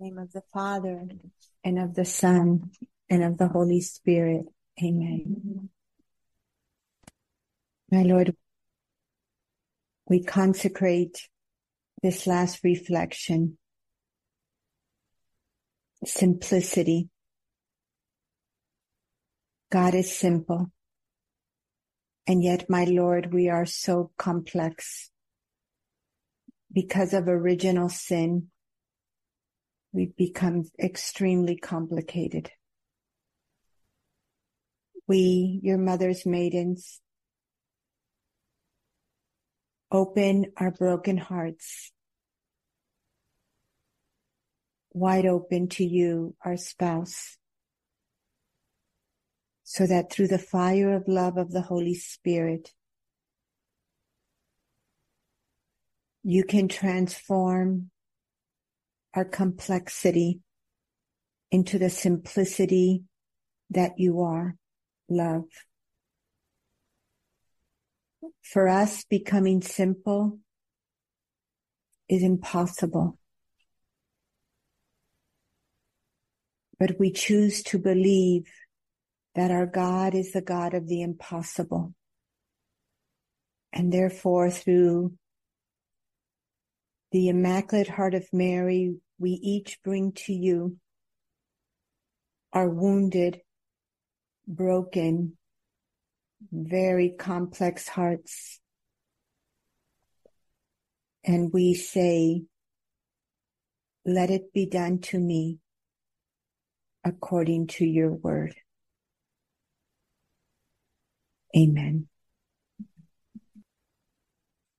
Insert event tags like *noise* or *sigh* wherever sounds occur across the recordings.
name of the Father and of the Son and of the Holy Spirit. Amen. My Lord, we consecrate this last reflection. Simplicity. God is simple. And yet, my Lord, we are so complex because of original sin we've become extremely complicated. We, your mother's maidens, open our broken hearts wide open to you, our spouse, so that through the fire of love of the Holy Spirit, you can transform our complexity into the simplicity that you are, love. For us, becoming simple is impossible. But we choose to believe that our God is the God of the impossible. And therefore, through the Immaculate Heart of Mary, we each bring to you our wounded, broken, very complex hearts. And we say, let it be done to me according to your word. Amen.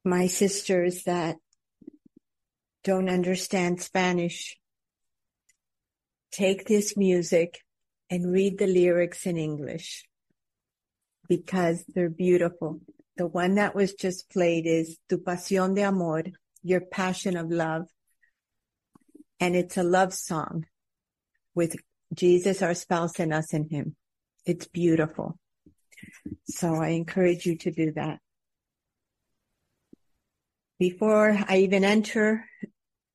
My sisters that don't understand Spanish, take this music and read the lyrics in English because they're beautiful. The one that was just played is Tu pasión de amor, your passion of love. And it's a love song with Jesus, our spouse, and us in him. It's beautiful. So I encourage you to do that. Before I even enter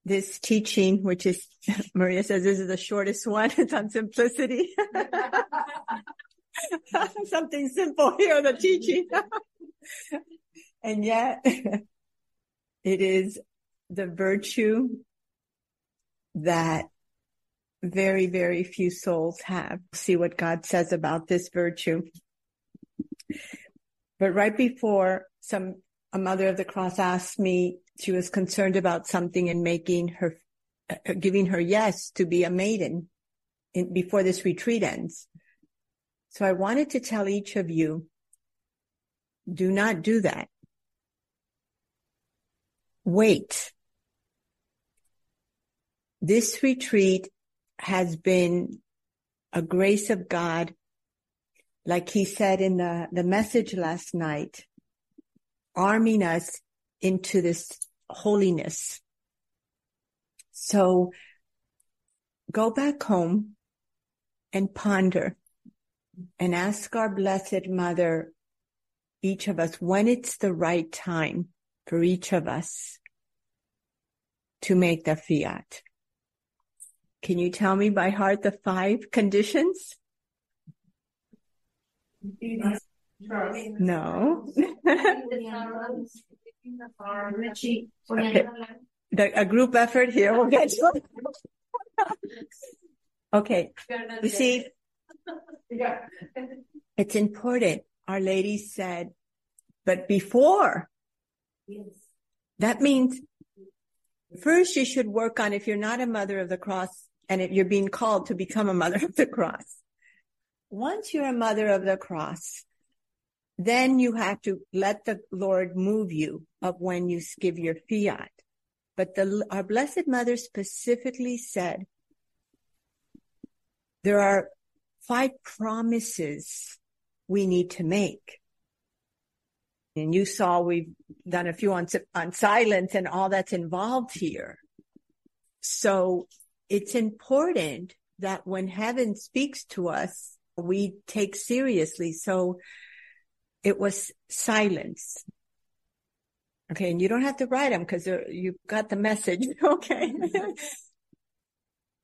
this teaching, which is, *laughs* Maria says this is the shortest one. *laughs* It's on simplicity. *laughs* Something simple here, the teaching. and yet it is the virtue that very, very few souls have. See what God says about this virtue. But right before some, a mother of the cross asked me she was concerned about something and making her, uh, giving her yes to be a maiden in, before this retreat ends. So I wanted to tell each of you, do not do that. Wait. This retreat has been a grace of God, like he said in the, the message last night, arming us into this holiness. So go back home and ponder and ask our Blessed Mother, each of us, when it's the right time for each of us to make the fiat. Can you tell me by heart the five conditions? No. okay. *laughs* The, a group effort here will get you. okay. You see, it's important. Our lady said, but before, yes. that means first you should work on if you're not a mother of the cross and if you're being called to become a mother of the cross. Once you're a mother of the cross, then you have to let the Lord move you of when you give your fiat. But the, our Blessed Mother specifically said, there are five promises we need to make. And you saw we've done a few on, on silence and all that's involved here. So it's important that when heaven speaks to us, we take seriously. So it was silence. Okay. And you don't have to write them because you've got the message. *laughs* Okay. *laughs*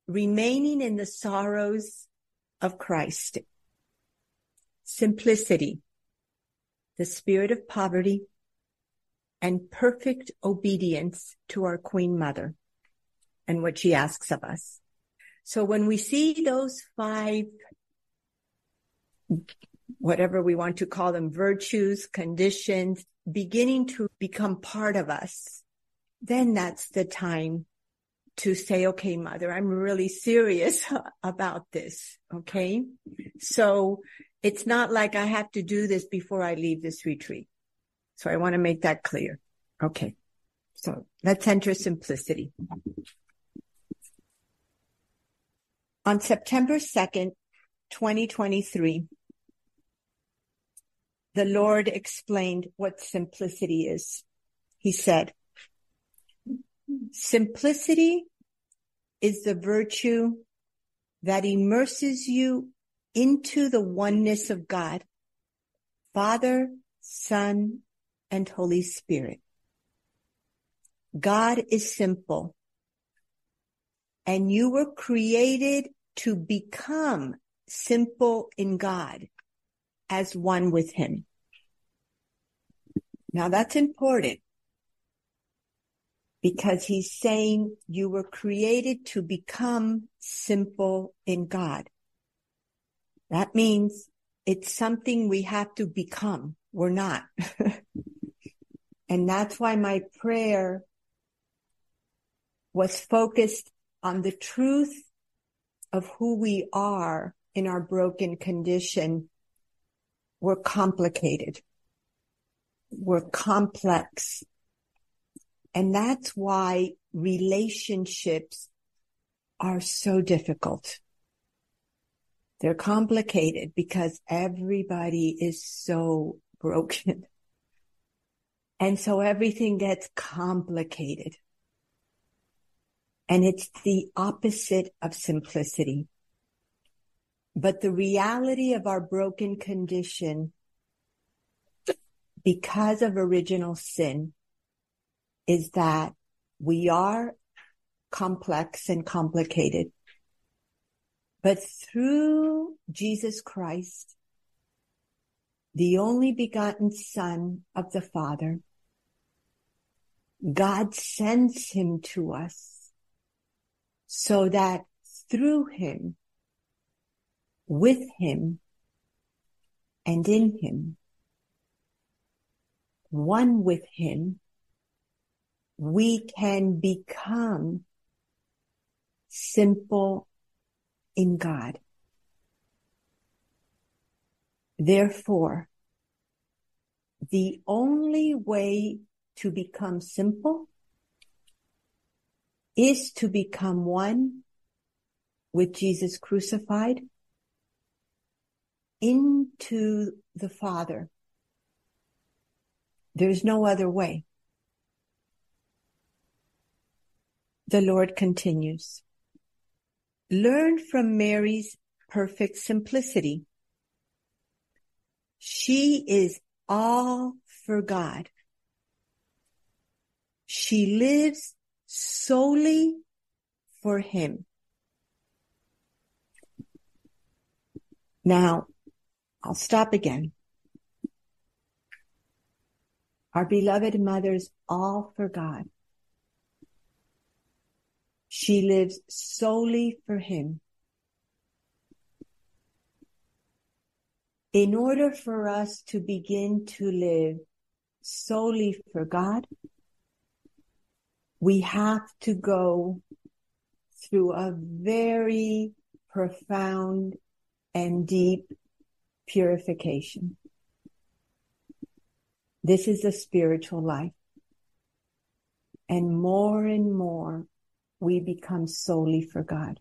remaining in the sorrows of Christ, simplicity, the spirit of poverty, and perfect obedience to our Queen Mother and what she asks of us. So when we see those five, whatever we want to call them, virtues, conditions, beginning to become part of us, then that's the time to say, okay, mother, I'm really serious *laughs* about this. Okay. So it's not like I have to do this before I leave this retreat. So I want to make that clear. Okay. So let's enter simplicity. On September 2nd, 2023, the Lord explained what simplicity is. He said, simplicity is the virtue that immerses you into the oneness of God, Father, Son, and Holy Spirit. God is simple and you were created to become simple in God as one with him. Now that's important because he's saying you were created to become simple in God. That means it's something we have to become. We're not. *laughs* and that's why my prayer was focused on the truth of who we are in our broken condition. We're complicated. We're complex. And that's why relationships are so difficult. They're complicated because everybody is so broken. *laughs* And so everything gets complicated. And it's the opposite of simplicity. But the reality of our broken condition because of original sin is that we are complex and complicated. But through Jesus Christ, the only begotten son of the father, God sends him to us so that through him, with him, and in him, one with him, we can become simple in God. Therefore, the only way to become simple is to become one with Jesus crucified into the Father. There's no other way. The Lord continues. Learn from Mary's perfect simplicity. She is all for God. She lives solely for Him. Now, I'll stop again. Our beloved mother's all for God. She lives solely for him. In order for us to begin to live solely for God, we have to go through a very profound and deep purification. This is a spiritual life. And more and more we become solely for God.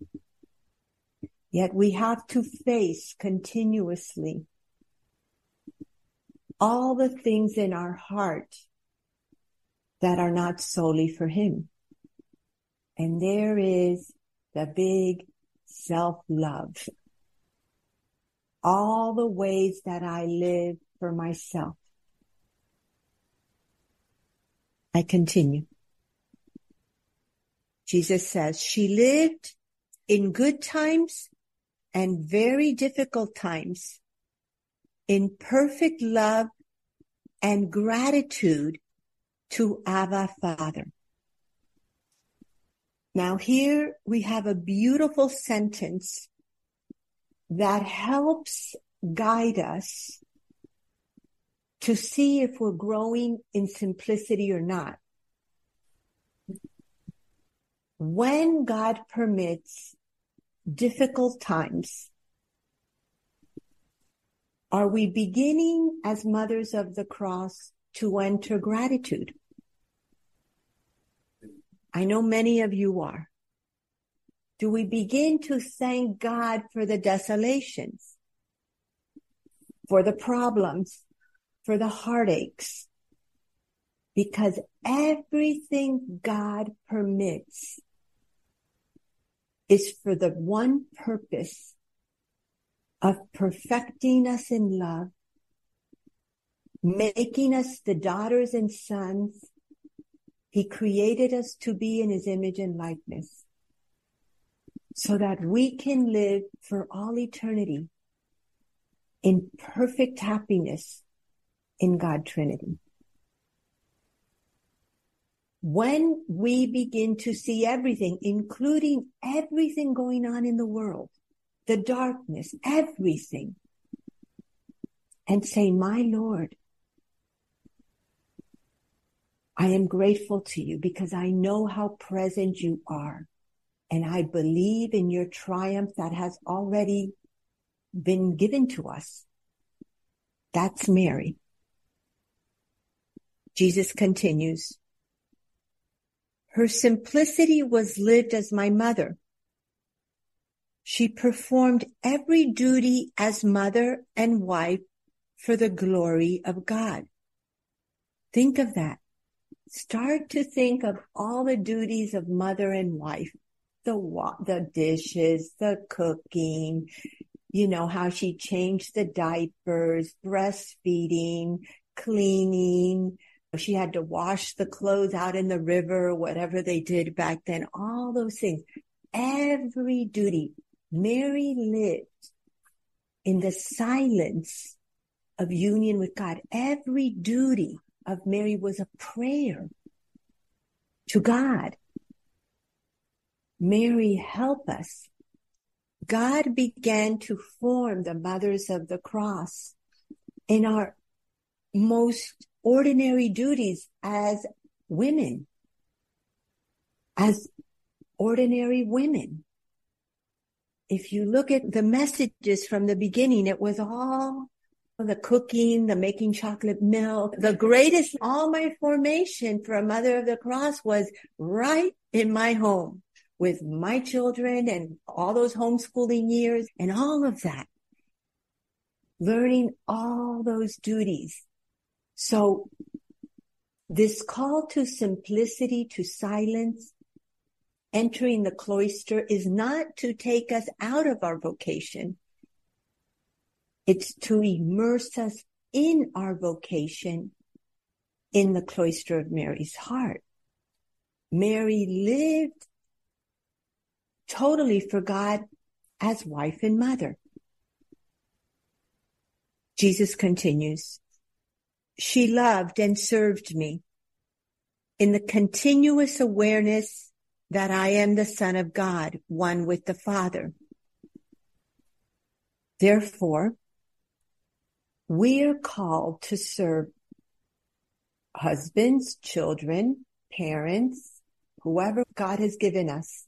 Yet we have to face continuously all the things in our heart that are not solely for Him. And there is the big self-love. All the ways that I live for myself. I continue. Jesus says, she lived in good times and very difficult times in perfect love and gratitude to Abba Father. Now here we have a beautiful sentence that helps guide us to see if we're growing in simplicity or not. When God permits difficult times, are we beginning as mothers of the cross to enter gratitude? I know many of you are. Do we begin to thank God for the desolations, for the problems, for the heartaches? Because everything God permits is for the one purpose of perfecting us in love, making us the daughters and sons he created us to be in his image and likeness so that we can live for all eternity in perfect happiness in God Trinity. When we begin to see everything, including everything going on in the world, the darkness, everything, and say, my Lord, I am grateful to you because I know how present you are. And I believe in your triumph that has already been given to us. That's Mary. Jesus continues. Her simplicity was lived as my mother. She performed every duty as mother and wife for the glory of God. Think of that. Start to think of all the duties of mother and wife. The, the dishes, the cooking, you know, how she changed the diapers, breastfeeding, cleaning. She had to wash the clothes out in the river, whatever they did back then, all those things. Every duty. Mary lived in the silence of union with God. Every duty of Mary was a prayer to God. Mary, help us. God began to form the mothers of the cross in our most ordinary duties as women, as ordinary women if you look at the messages from the beginning, it was all the cooking, the making chocolate milk. The greatest, all my formation for a mother of the cross was right in my home with my children and all those homeschooling years and all of that. Learning all those duties. So this call to simplicity, to silence, entering the cloister is not to take us out of our vocation. It's to immerse us in our vocation in the cloister of Mary's heart. Mary lived totally for God as wife and mother. Jesus continues, she loved and served me in the continuous awareness that I am the Son of God, one with the Father. Therefore, we are called to serve husbands, children, parents, whoever God has given us,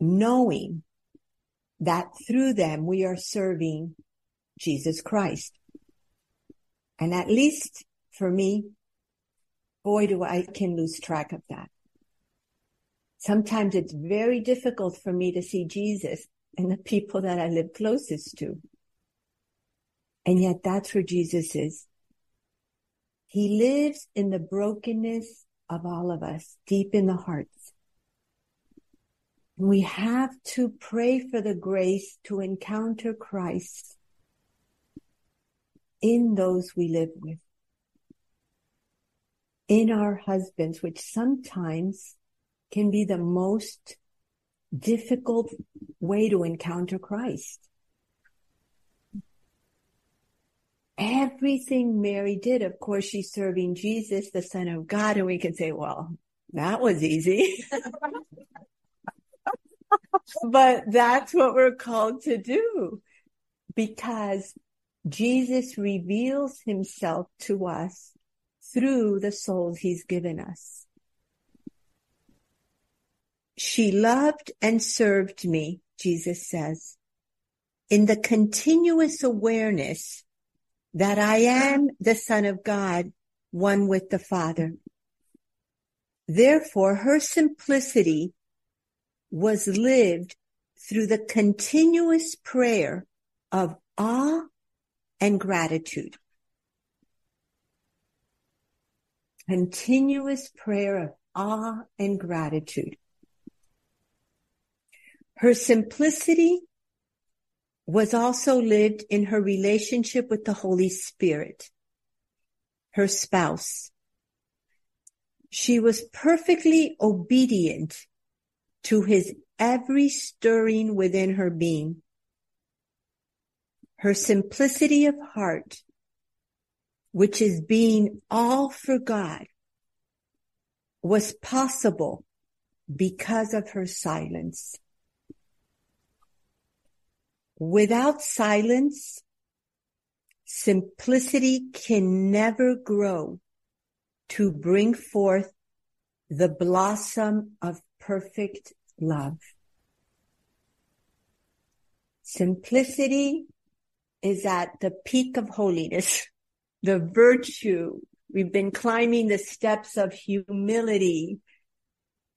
knowing that through them we are serving Jesus Christ. And at least for me, boy, do I can lose track of that. Sometimes it's very difficult for me to see Jesus and the people that I live closest to. And yet that's where Jesus is. He lives in the brokenness of all of us, deep in the hearts. We have to pray for the grace to encounter Christ in those we live with, in our husbands, which sometimes can be the most difficult way to encounter Christ. Everything Mary did, of course, she's serving Jesus, the Son of God, and we can say, well, that was easy. *laughs* but that's what we're called to do because Jesus reveals himself to us through the souls he's given us. She loved and served me, Jesus says, in the continuous awareness that I am the Son of God, one with the Father. Therefore, her simplicity was lived through the continuous prayer of awe and gratitude. Continuous prayer of awe and gratitude. Her simplicity was also lived in her relationship with the Holy Spirit, her spouse. She was perfectly obedient to his every stirring within her being. Her simplicity of heart, which is being all for God, was possible because of her silence. Without silence, simplicity can never grow to bring forth the blossom of perfect love. Simplicity is at the peak of holiness, *laughs* the virtue. We've been climbing the steps of humility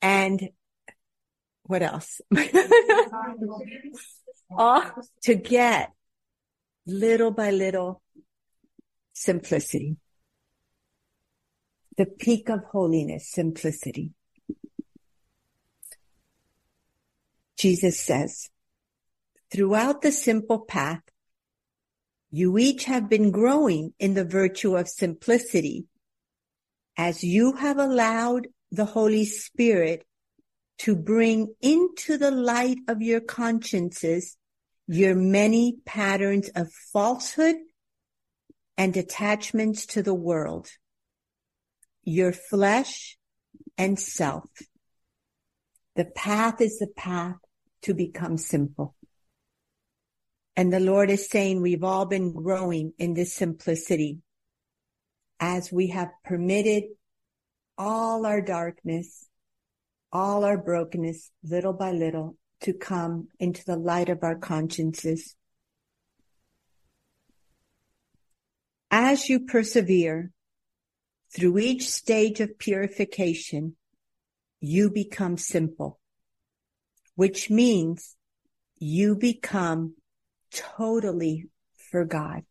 and what else? *laughs* All to get little by little simplicity. The peak of holiness, simplicity. Jesus says, throughout the simple path, you each have been growing in the virtue of simplicity as you have allowed the Holy Spirit to bring into the light of your consciences your many patterns of falsehood and attachments to the world, your flesh and self. The path is the path to become simple. And the Lord is saying we've all been growing in this simplicity as we have permitted all our darkness, all our brokenness, little by little, to come into the light of our consciences. As you persevere through each stage of purification, you become simple which means you become totally for God.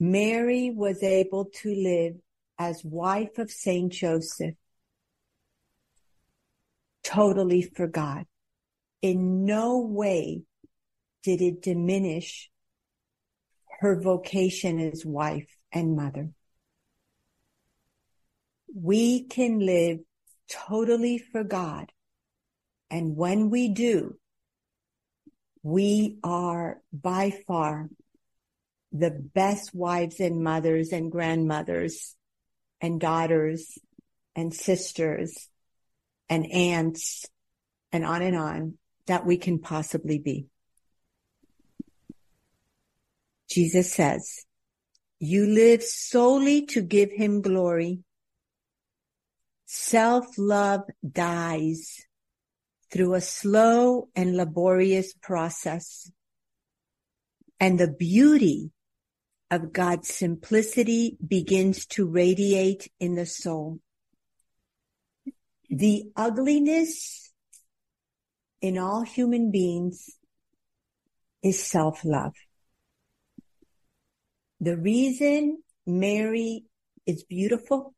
Mary was able to live as wife of Saint Joseph, totally for God. In no way did it diminish her vocation as wife and mother. We can live totally for God. And when we do, we are by far the best wives and mothers and grandmothers and daughters and sisters and aunts and on and on that we can possibly be. Jesus says, you live solely to give him glory Self-love dies through a slow and laborious process. And the beauty of God's simplicity begins to radiate in the soul. The ugliness in all human beings is self-love. The reason Mary is beautiful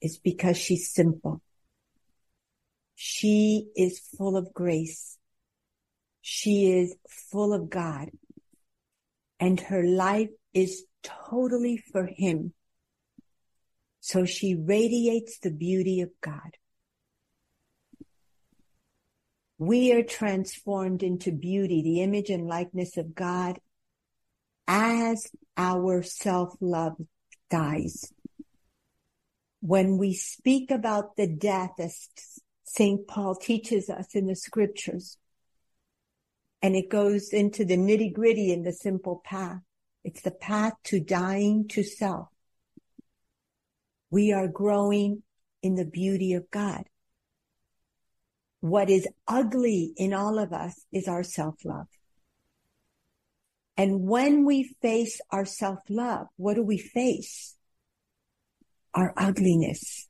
is because she's simple. She is full of grace. She is full of God and her life is totally for him. So she radiates the beauty of God. We are transformed into beauty, the image and likeness of God as our self-love dies. When we speak about the death as St. Paul teaches us in the scriptures, and it goes into the nitty gritty in the simple path. It's the path to dying to self. We are growing in the beauty of God. What is ugly in all of us is our self-love. And when we face our self-love, what do we face? Our ugliness.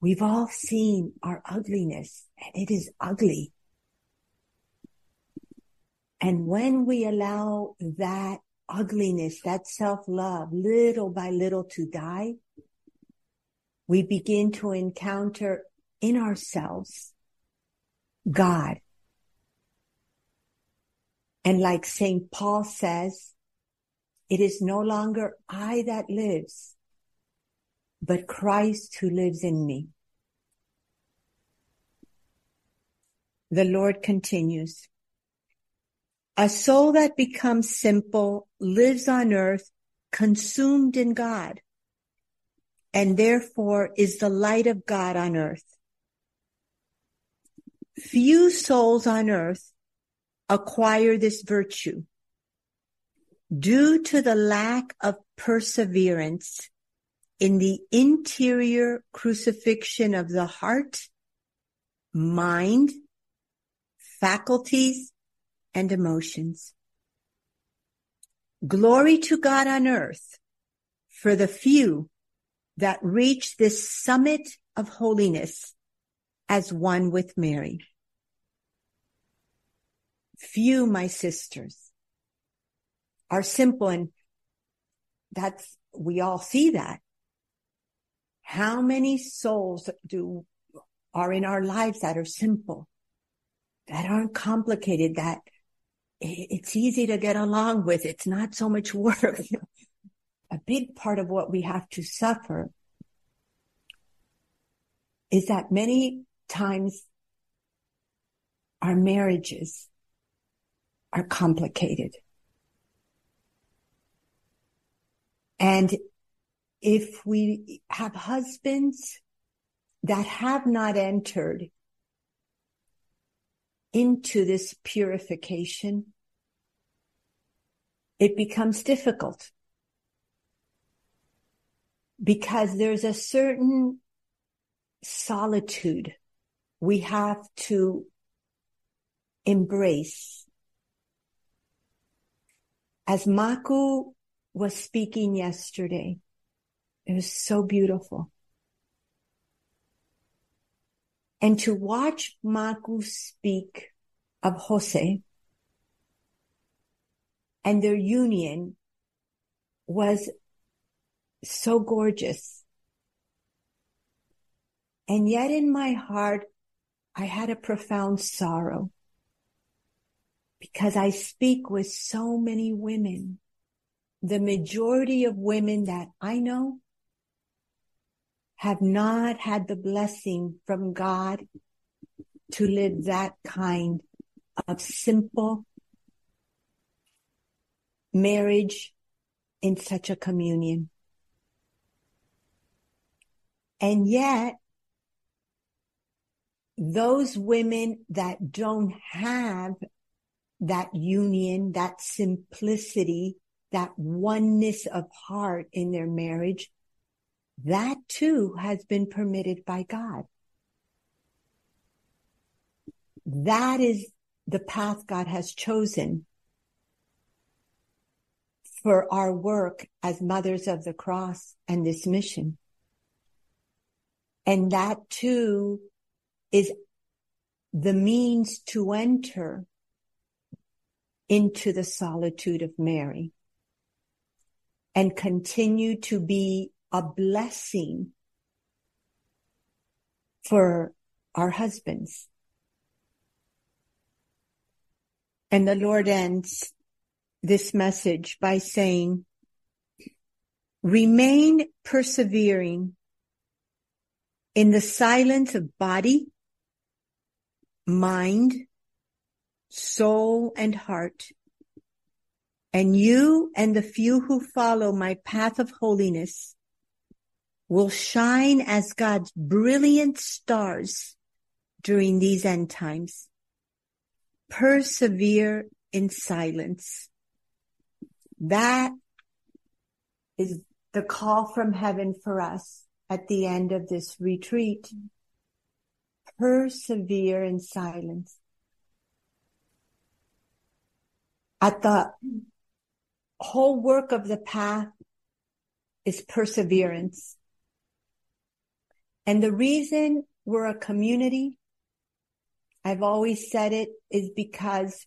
We've all seen our ugliness and it is ugly. And when we allow that ugliness, that self-love, little by little to die, we begin to encounter in ourselves God. And like St. Paul says, it is no longer I that lives, but Christ who lives in me. The Lord continues, a soul that becomes simple lives on earth consumed in God and therefore is the light of God on earth. Few souls on earth acquire this virtue due to the lack of perseverance in the interior crucifixion of the heart, mind, faculties, and emotions. Glory to God on earth for the few that reach this summit of holiness as one with Mary. Few, my sisters, are simple and that's, we all see that. How many souls do, are in our lives that are simple, that aren't complicated, that it's easy to get along with. It's not so much work. *laughs* A big part of what we have to suffer is that many times our marriages are complicated. And if we have husbands that have not entered into this purification, it becomes difficult because there's a certain solitude we have to embrace. As Maku was speaking yesterday, it was so beautiful. And to watch Maku speak of Jose and their union was so gorgeous. And yet in my heart, I had a profound sorrow because I speak with so many women. The majority of women that I know have not had the blessing from God to live that kind of simple marriage in such a communion. And yet those women that don't have that union, that simplicity, that oneness of heart in their marriage, that too has been permitted by God. That is the path God has chosen for our work as mothers of the cross and this mission. And that too is the means to enter into the solitude of Mary and continue to be a blessing for our husbands. And the Lord ends this message by saying, remain persevering in the silence of body, mind, soul, and heart. And you and the few who follow my path of holiness will shine as God's brilliant stars during these end times. Persevere in silence. That is the call from heaven for us at the end of this retreat. Persevere in silence. At the whole work of the path is perseverance. And the reason we're a community, I've always said it, is because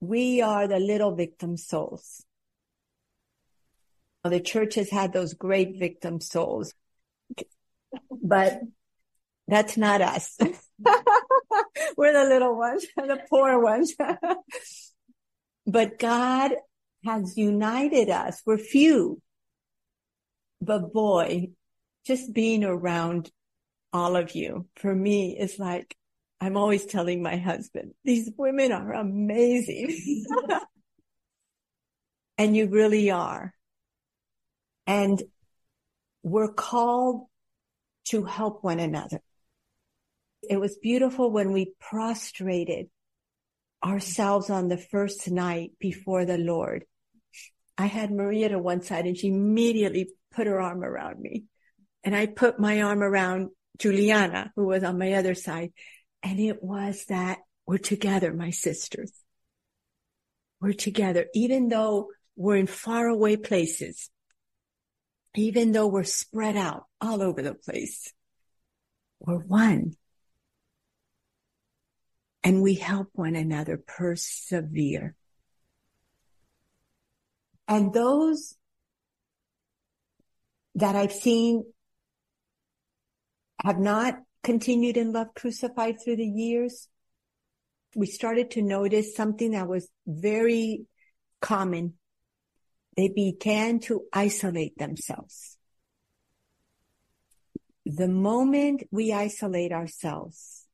we are the little victim souls. The church has had those great victim souls, but that's not us. *laughs* We're the little ones, *laughs* the poor ones. *laughs* but God has united us. We're few. But boy, just being around all of you for me is like, I'm always telling my husband, these women are amazing. *laughs* and you really are. And we're called to help one another. It was beautiful when we prostrated ourselves on the first night before the Lord. I had Maria to one side and she immediately put her arm around me. And I put my arm around Juliana, who was on my other side. And it was that we're together, my sisters. We're together, even though we're in faraway places even though we're spread out all over the place, we're one. And we help one another persevere. And those that I've seen have not continued in love crucified through the years. We started to notice something that was very common they began to isolate themselves. The moment we isolate ourselves,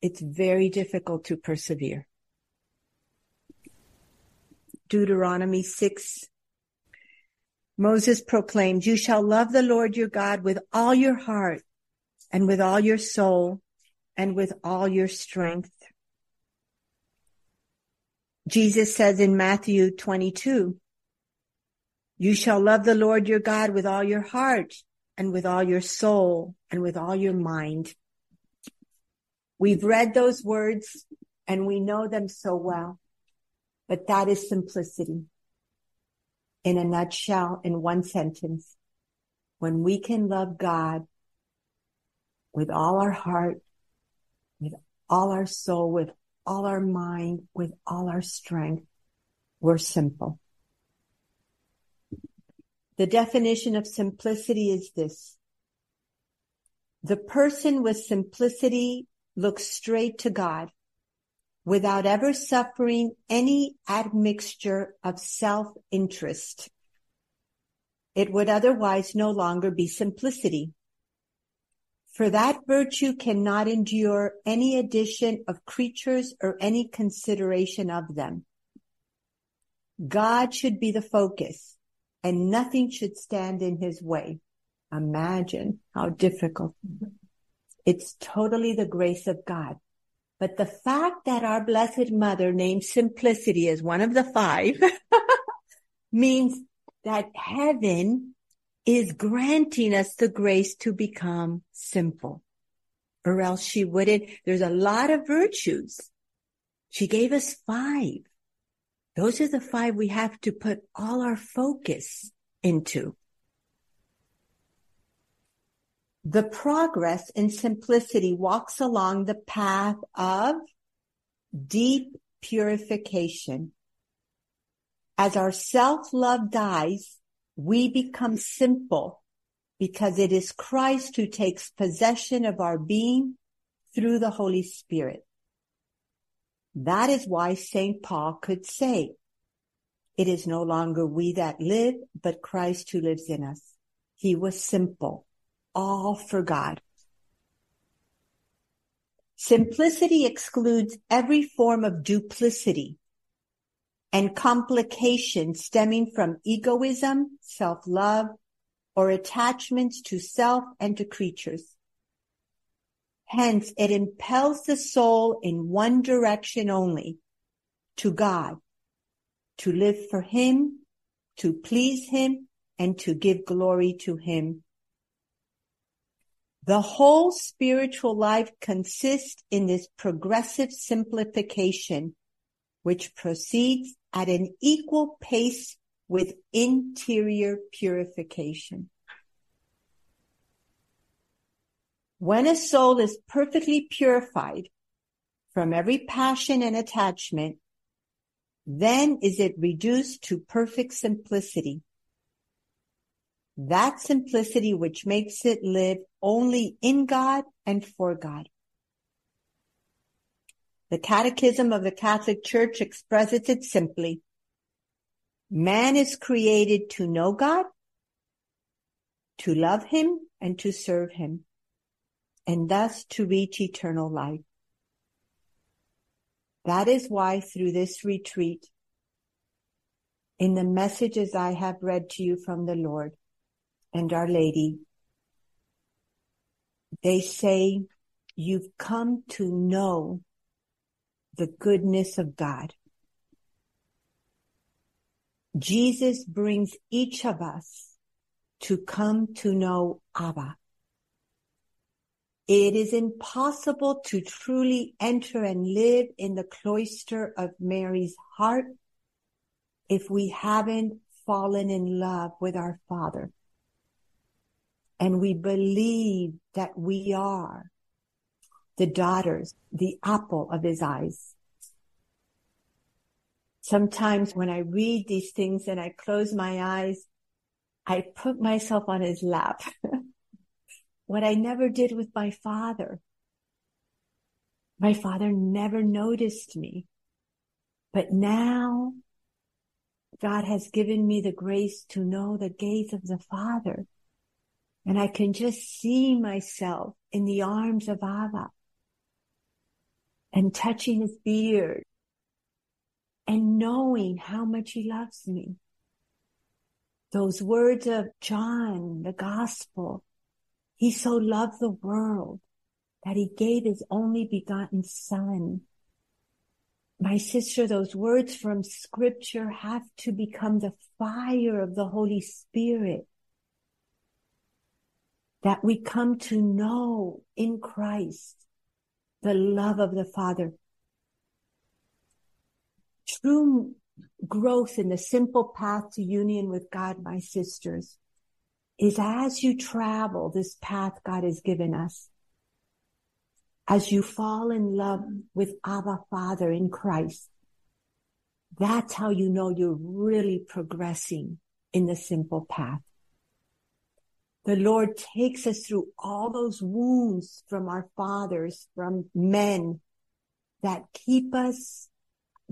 it's very difficult to persevere. Deuteronomy 6. Moses proclaimed, you shall love the Lord your God with all your heart and with all your soul and with all your strength. Jesus says in Matthew 22, you shall love the Lord your God with all your heart and with all your soul and with all your mind. We've read those words and we know them so well, but that is simplicity. In a nutshell, in one sentence, when we can love God with all our heart, with all our soul, with all our mind, with all our strength, we're simple. The definition of simplicity is this. The person with simplicity looks straight to God without ever suffering any admixture of self-interest. It would otherwise no longer be simplicity. For that virtue cannot endure any addition of creatures or any consideration of them. God should be the focus and nothing should stand in his way. Imagine how difficult. It's totally the grace of God. But the fact that our blessed mother named simplicity as one of the five *laughs* means that heaven is granting us the grace to become simple or else she wouldn't. There's a lot of virtues. She gave us five. Those are the five we have to put all our focus into. The progress in simplicity walks along the path of deep purification. As our self-love dies, we become simple because it is Christ who takes possession of our being through the Holy Spirit. That is why St. Paul could say, it is no longer we that live, but Christ who lives in us. He was simple, all for God. Simplicity excludes every form of duplicity and complication stemming from egoism, self-love, or attachments to self and to creatures. Hence, it impels the soul in one direction only, to God, to live for Him, to please Him, and to give glory to Him. The whole spiritual life consists in this progressive simplification, which proceeds at an equal pace with interior purification. When a soul is perfectly purified from every passion and attachment, then is it reduced to perfect simplicity. That simplicity which makes it live only in God and for God. The Catechism of the Catholic Church expresses it simply. Man is created to know God, to love Him, and to serve Him, and thus to reach eternal life. That is why through this retreat, in the messages I have read to you from the Lord and Our Lady, they say you've come to know the goodness of God. Jesus brings each of us to come to know Abba. It is impossible to truly enter and live in the cloister of Mary's heart if we haven't fallen in love with our Father. And we believe that we are the daughters, the apple of his eyes. Sometimes when I read these things and I close my eyes, I put myself on his lap. *laughs* what I never did with my father. My father never noticed me. But now God has given me the grace to know the gaze of the Father. And I can just see myself in the arms of Abba and touching his beard and knowing how much he loves me. Those words of John, the gospel, he so loved the world that he gave his only begotten son. My sister, those words from scripture have to become the fire of the Holy Spirit that we come to know in Christ the love of the Father. True growth in the simple path to union with God, my sisters, is as you travel this path God has given us, as you fall in love with Abba Father in Christ, that's how you know you're really progressing in the simple path. The Lord takes us through all those wounds from our fathers, from men that keep us,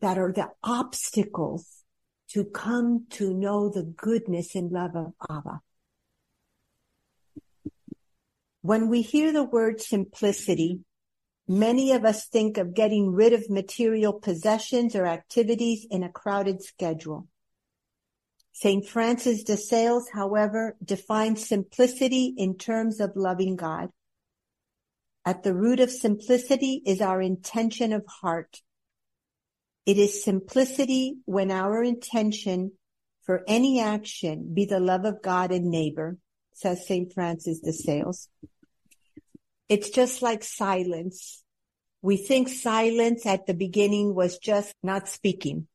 that are the obstacles to come to know the goodness and love of Abba. When we hear the word simplicity, many of us think of getting rid of material possessions or activities in a crowded schedule. St. Francis de Sales, however, defines simplicity in terms of loving God. At the root of simplicity is our intention of heart. It is simplicity when our intention for any action be the love of God and neighbor, says St. Francis de Sales. It's just like silence. We think silence at the beginning was just not speaking,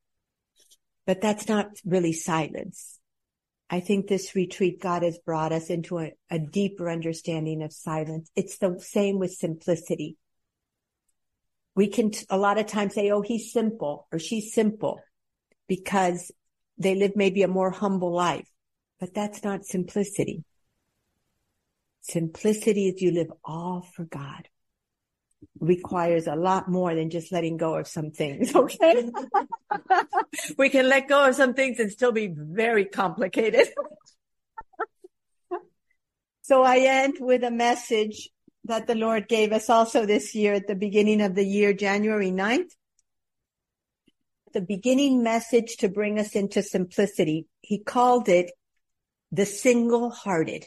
but that's not really silence. I think this retreat, God has brought us into a, a deeper understanding of silence. It's the same with simplicity. We can a lot of times say, oh, he's simple or she's simple because they live maybe a more humble life, but that's not simplicity. Simplicity is you live all for God. Requires a lot more than just letting go of some things. *laughs* Okay. We can let go of some things and still be very complicated. so I end with a message that the Lord gave us also this year at the beginning of the year, January 9th. The beginning message to bring us into simplicity. He called it the single hearted.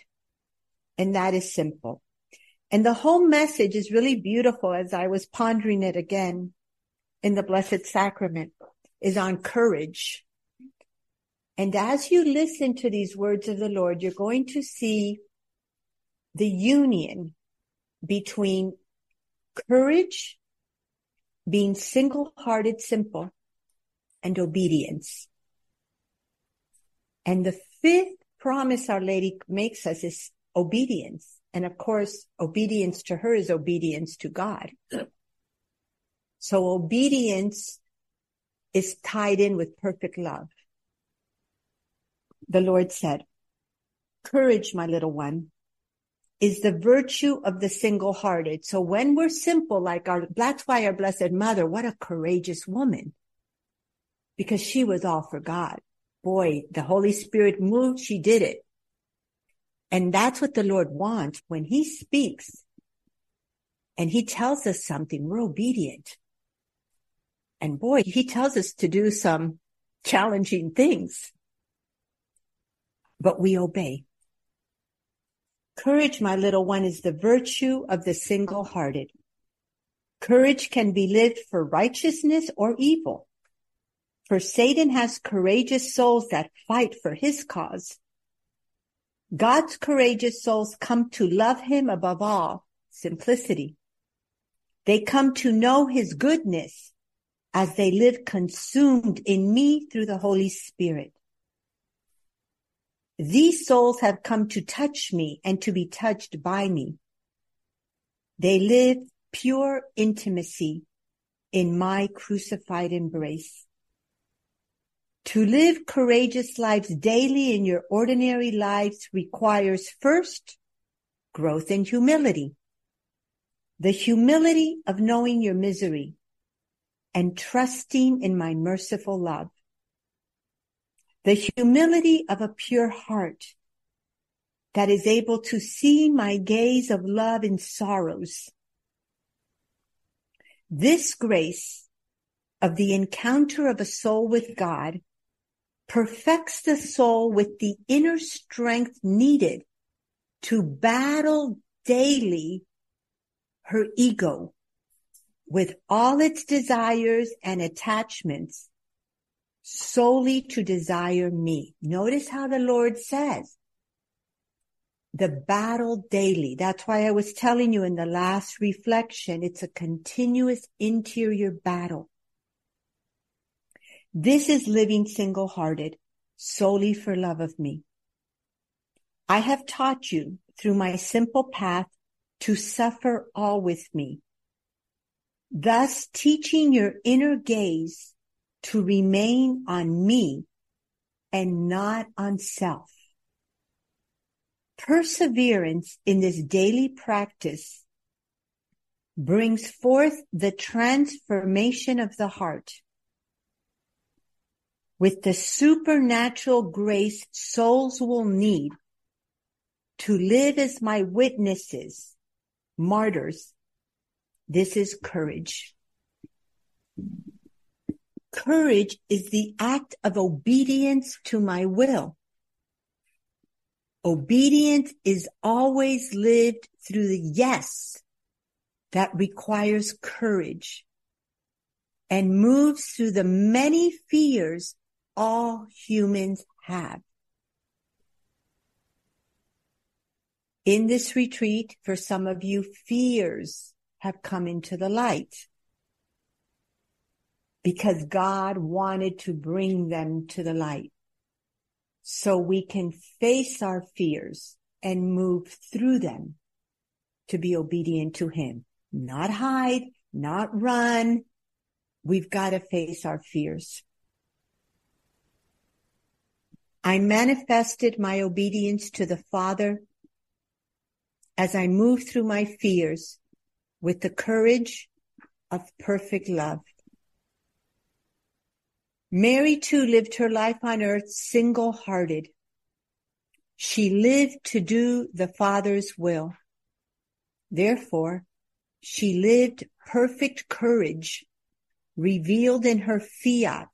And that is simple. And the whole message is really beautiful as I was pondering it again in the Blessed Sacrament is on courage. And as you listen to these words of the Lord, you're going to see the union between courage, being single hearted, simple, and obedience. And the fifth promise Our Lady makes us is obedience. And of course, obedience to her is obedience to God. So obedience is tied in with perfect love. The Lord said, courage, my little one, is the virtue of the single hearted. So when we're simple, like our, that's why our blessed mother, what a courageous woman, because she was all for God. Boy, the Holy Spirit moved. She did it. And that's what the Lord wants when he speaks and he tells us something, we're obedient. And boy, he tells us to do some challenging things, but we obey. Courage, my little one, is the virtue of the single hearted. Courage can be lived for righteousness or evil. For Satan has courageous souls that fight for his cause. God's courageous souls come to love him above all, simplicity. They come to know his goodness as they live consumed in me through the Holy Spirit. These souls have come to touch me and to be touched by me. They live pure intimacy in my crucified embrace. To live courageous lives daily in your ordinary lives requires first growth in humility. The humility of knowing your misery and trusting in my merciful love the humility of a pure heart that is able to see my gaze of love in sorrows. This grace of the encounter of a soul with God perfects the soul with the inner strength needed to battle daily her ego with all its desires and attachments solely to desire me. Notice how the Lord says, the battle daily. That's why I was telling you in the last reflection, it's a continuous interior battle. This is living single hearted solely for love of me. I have taught you through my simple path to suffer all with me, thus teaching your inner gaze to remain on me and not on self. Perseverance in this daily practice brings forth the transformation of the heart. With the supernatural grace souls will need to live as my witnesses, martyrs. This is courage. Courage is the act of obedience to my will. Obedience is always lived through the yes that requires courage and moves through the many fears all humans have. In this retreat, for some of you, fears have come into the light because God wanted to bring them to the light so we can face our fears and move through them to be obedient to him, not hide, not run. We've got to face our fears. I manifested my obedience to the Father as I moved through my fears with the courage of perfect love. Mary too lived her life on earth single hearted. She lived to do the Father's will. Therefore, she lived perfect courage, revealed in her fiat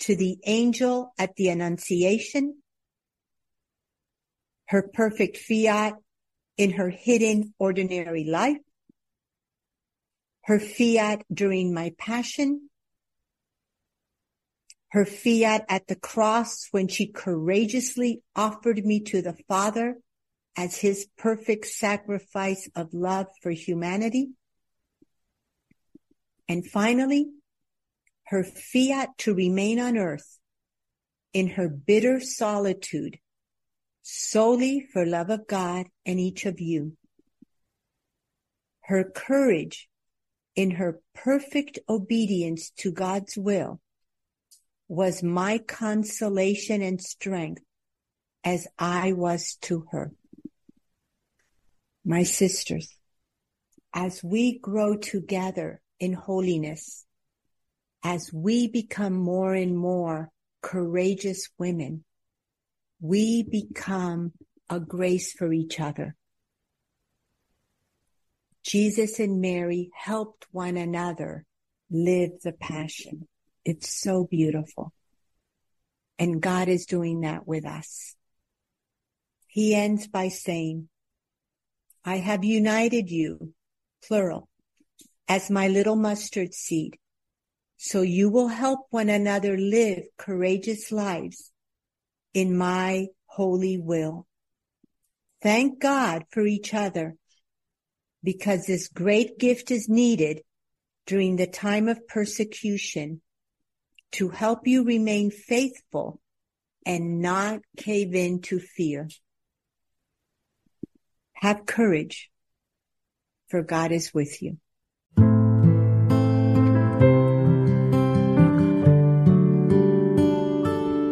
to the angel at the Annunciation, her perfect fiat in her hidden ordinary life, her fiat during my passion, her fiat at the cross when she courageously offered me to the Father as his perfect sacrifice of love for humanity. And finally, her fiat to remain on earth in her bitter solitude solely for love of God and each of you. Her courage in her perfect obedience to God's will was my consolation and strength as I was to her. My sisters, as we grow together in holiness, as we become more and more courageous women, we become a grace for each other. Jesus and Mary helped one another live the passion. It's so beautiful. And God is doing that with us. He ends by saying, I have united you, plural, as my little mustard seed. So you will help one another live courageous lives in my holy will. Thank God for each other because this great gift is needed during the time of persecution to help you remain faithful and not cave in to fear. Have courage, for God is with you.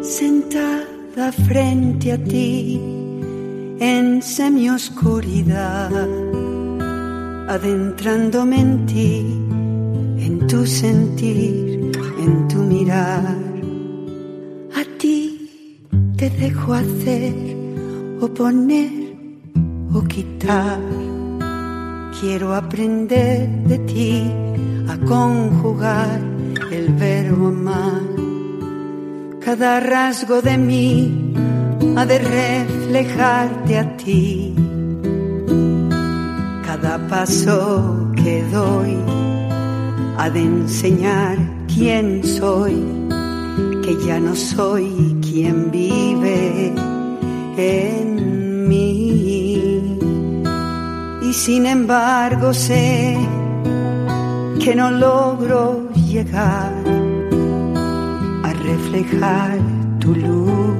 Sentada frente a ti en semioscuridad, adentrándome en ti, en tu sentir, en tu mirar. A ti te dejo hacer o poner o quitar. Quiero aprender de ti a conjugar el verbo amar cada rasgo de mí ha de reflejarte a ti. Paso que doy ha de enseñar quién soy, que ya no soy quien vive en mí. Y sin embargo sé que no logro llegar reflejar tu luz,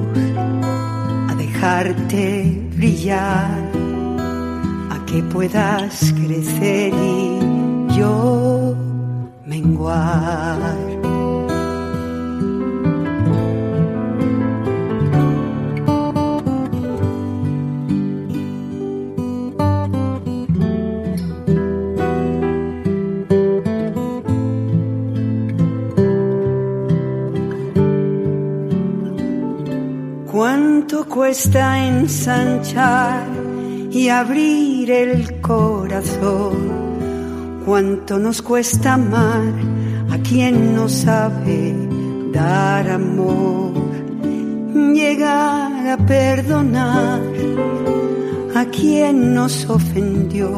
a dejarte brillar, a que puedas crecer y yo menguar. cuesta ensanchar y abrir el corazón. Cuánto nos cuesta amar a quien no sabe dar amor. Llegar a perdonar a quien nos ofendió.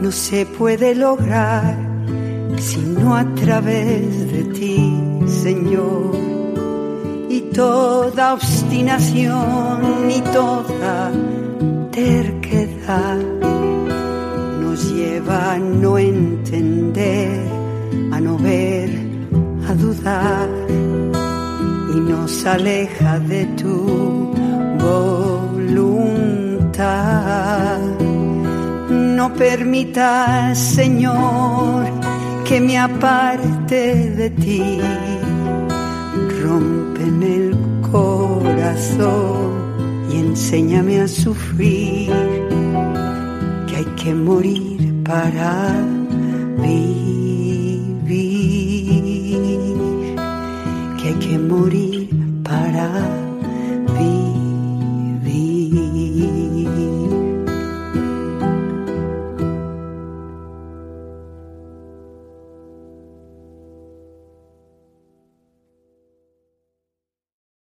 No se puede lograr sino a través de ti, Señor y toda obstinación y toda terquedad nos lleva a no entender, a no ver, a dudar y nos aleja de tu voluntad. No permitas, Señor, que me aparte de ti en el corazón y enséñame a sufrir, que hay que morir para vivir, que hay que morir para